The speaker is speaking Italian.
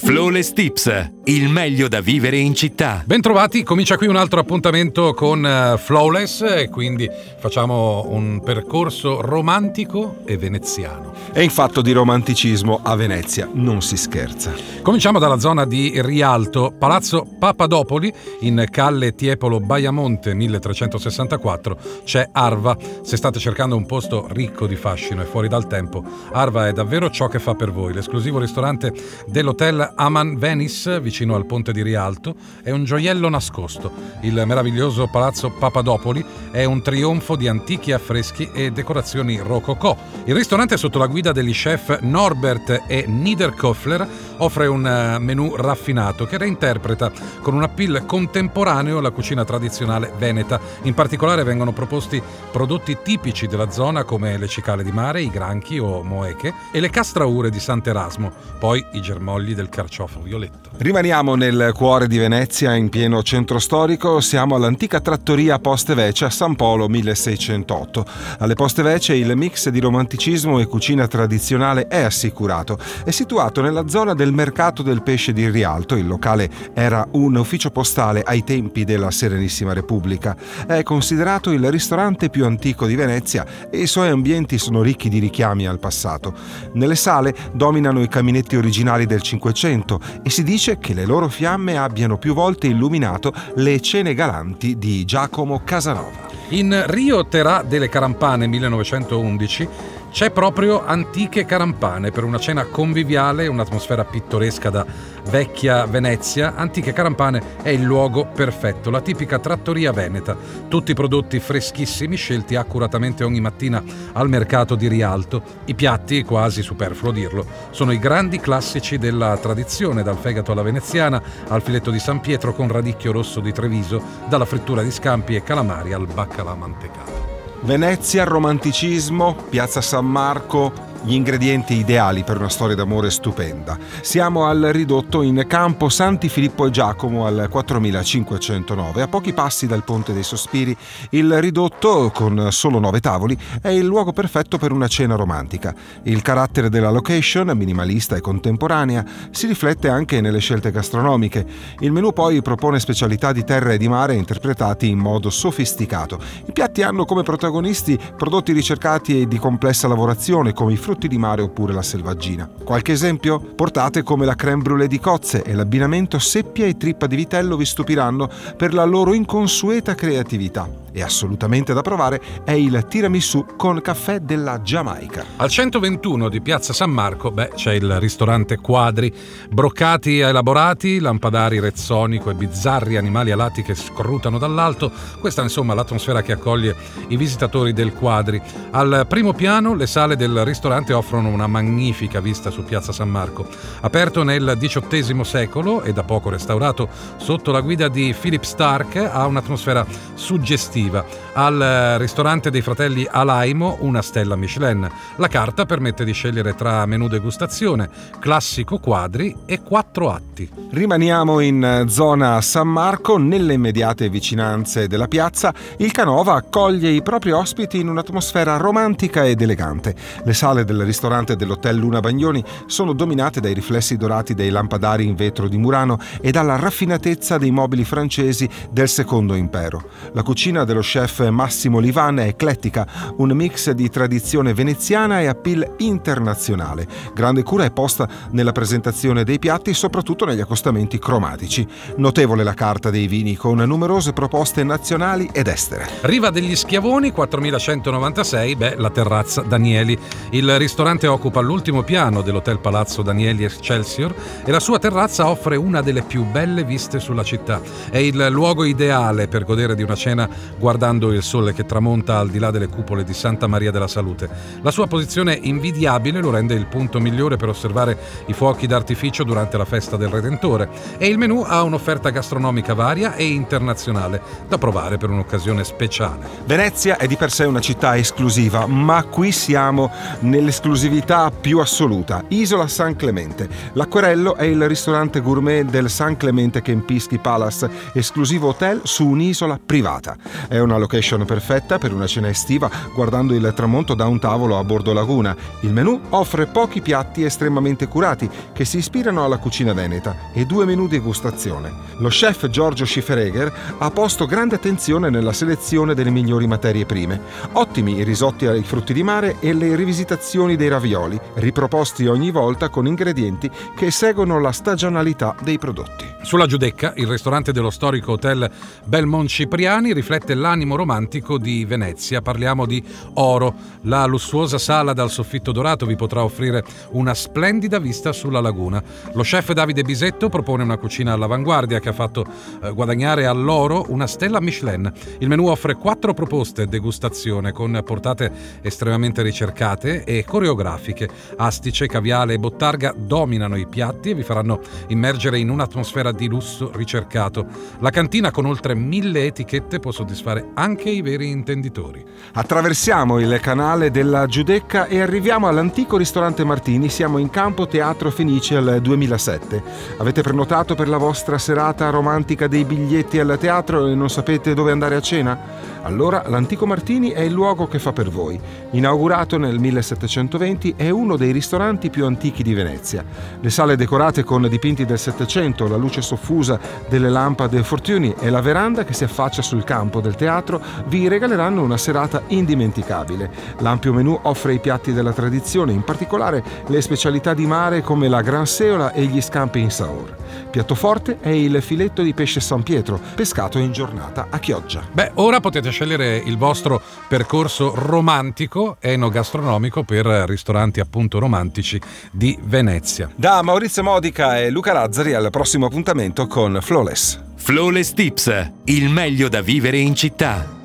Flawless Tips, il meglio da vivere in città. Bentrovati, comincia qui un altro appuntamento con uh, Flawless e quindi facciamo un percorso romantico e veneziano. E in fatto di romanticismo a Venezia non si scherza. Cominciamo dalla zona di Rialto, Palazzo Papadopoli, in Calle Tiepolo Baiamonte 1364. C'è Arva. Se state cercando un posto ricco di fascino e fuori dal tempo, Arva è davvero ciò che fa per voi. L'esclusivo ristorante dell'hotel Aman Venice, vicino al ponte di Rialto, è un gioiello nascosto. Il meraviglioso palazzo Papadopoli è un trionfo di antichi affreschi e decorazioni rococò. Il ristorante sotto la guida degli chef Norbert e Niederkofler offre un eh, menù raffinato che reinterpreta con un appeal contemporaneo la cucina tradizionale veneta. In particolare vengono proposti prodotti tipici della zona come le cicale di mare, i granchi o moeche e le castraure di Sant'Erasmo, poi i germogli del carciofo violetto. Rimaniamo nel cuore di Venezia, in pieno centro storico. Siamo all'antica trattoria Poste Vece a San Polo 1608. Alle Poste Vece il mix di romanticismo e cucina tradizionale è assicurato. È situato nella zona del mercato del pesce di Rialto. Il locale era un ufficio postale ai tempi della Serenissima Repubblica. È considerato il ristorante più antico di Venezia e i suoi ambienti sono ricchi di richiami al passato. Nelle sale dominano i caminetti originali del Cinquecento Novecento e si dice che le loro fiamme abbiano più volte illuminato le cene galanti di Giacomo Casanova. In Rio Terà delle Carampane 1911 c'è proprio Antiche Carampane per una cena conviviale, un'atmosfera pittoresca da vecchia Venezia. Antiche Carampane è il luogo perfetto, la tipica trattoria veneta. Tutti prodotti freschissimi scelti accuratamente ogni mattina al mercato di Rialto. I piatti, quasi superfluo dirlo, sono i grandi classici della tradizione, dal fegato alla veneziana, al filetto di San Pietro con radicchio rosso di Treviso, dalla frittura di scampi e calamari al baccalà mantecato. Venezia, romanticismo, Piazza San Marco, gli ingredienti ideali per una storia d'amore stupenda. Siamo al ridotto in campo Santi Filippo e Giacomo al 4509, a pochi passi dal Ponte dei Sospiri. Il ridotto, con solo nove tavoli, è il luogo perfetto per una cena romantica. Il carattere della location, minimalista e contemporanea, si riflette anche nelle scelte gastronomiche. Il menù poi propone specialità di terra e di mare interpretati in modo sofisticato. I piatti hanno come protagonisti prodotti ricercati e di complessa lavorazione come i frutti di mare oppure la selvaggina. Qualche esempio? Portate come la creme brûlée di cozze e l'abbinamento seppia e trippa di vitello vi stupiranno per la loro inconsueta creatività e assolutamente da provare è il tiramisù con caffè della Giamaica. Al 121 di Piazza San Marco, beh, c'è il ristorante Quadri, broccati elaborati, lampadari rezzonico e bizzarri animali alati che scrutano dall'alto. Questa insomma l'atmosfera che accoglie i visitatori del Quadri. Al primo piano le sale del ristorante offrono una magnifica vista su Piazza San Marco. Aperto nel XVIII secolo e da poco restaurato sotto la guida di Philip Stark, ha un'atmosfera suggestiva esclusiva. Al ristorante dei fratelli Alaimo una stella Michelin. La carta permette di scegliere tra menù degustazione, classico quadri e quattro atti. Rimaniamo in zona San Marco, nelle immediate vicinanze della piazza. Il Canova accoglie i propri ospiti in un'atmosfera romantica ed elegante. Le sale del ristorante dell'Hotel Luna Bagnoni sono dominate dai riflessi dorati dei lampadari in vetro di Murano e dalla raffinatezza dei mobili francesi del Secondo Impero. La cucina dello chef Massimo Livan è eclettica, un mix di tradizione veneziana e appeal internazionale. Grande cura è posta nella presentazione dei piatti, soprattutto negli accostamenti cromatici. Notevole la carta dei vini con numerose proposte nazionali ed estere. Riva degli Schiavoni 4196, beh, la terrazza Danieli. Il ristorante occupa l'ultimo piano dell'Hotel Palazzo Danieli Excelsior e la sua terrazza offre una delle più belle viste sulla città. È il luogo ideale per godere di una cena guardando il sole che tramonta al di là delle cupole di Santa Maria della Salute. La sua posizione invidiabile lo rende il punto migliore per osservare i fuochi d'artificio durante la festa del Redentore e il menù ha un'offerta gastronomica varia e internazionale da provare per un'occasione speciale. Venezia è di per sé una città esclusiva, ma qui siamo nell'esclusività più assoluta. Isola San Clemente. L'Acquerello è il ristorante gourmet del San Clemente Kempisky Palace, esclusivo hotel su un'isola privata. È una location perfetta per una cena estiva guardando il tramonto da un tavolo a bordo laguna. Il menù offre pochi piatti estremamente curati che si ispirano alla cucina veneta e due menù degustazione. Lo chef Giorgio Schifferegger ha posto grande attenzione nella selezione delle migliori materie prime. Ottimi i risotti ai frutti di mare e le rivisitazioni dei ravioli, riproposti ogni volta con ingredienti che seguono la stagionalità dei prodotti. Sulla Giudecca, il ristorante dello storico hotel Belmont Cipriani riflette l'animo romantico di Venezia. Parliamo di Oro. La lussuosa sala dal soffitto dorato vi potrà offrire una splendida vista sulla laguna. Lo chef Davide Bisetto propone una cucina all'avanguardia che ha fatto eh, guadagnare all'Oro una stella Michelin. Il menù offre quattro proposte degustazione con portate estremamente ricercate e coreografiche. Astice, caviale e bottarga dominano i piatti e vi faranno immergere in un'atmosfera di lusso ricercato. La cantina con oltre mille etichette può soddisfare anche i veri intenditori. Attraversiamo il canale della Giudecca e arriviamo all'antico ristorante Martini. Siamo in campo Teatro Fenice al 2007. Avete prenotato per la vostra serata romantica dei biglietti al teatro e non sapete dove andare a cena? Allora l'Antico Martini è il luogo che fa per voi. Inaugurato nel 1720 è uno dei ristoranti più antichi di Venezia. Le sale decorate con dipinti del Settecento, la luce soffusa delle lampade fortuni e la veranda che si affaccia sul campo del teatro vi regaleranno una serata indimenticabile. L'ampio menù offre i piatti della tradizione, in particolare le specialità di mare come la gran seola e gli scampi in saor. Piatto forte è il filetto di pesce San Pietro, pescato in giornata a Chioggia. Beh, ora potete scegliere il vostro percorso romantico enogastronomico per ristoranti appunto romantici di Venezia. Da Maurizio Modica e Luca Lazzari al prossimo appuntamento con Flawless. Flawless Tips, il meglio da vivere in città.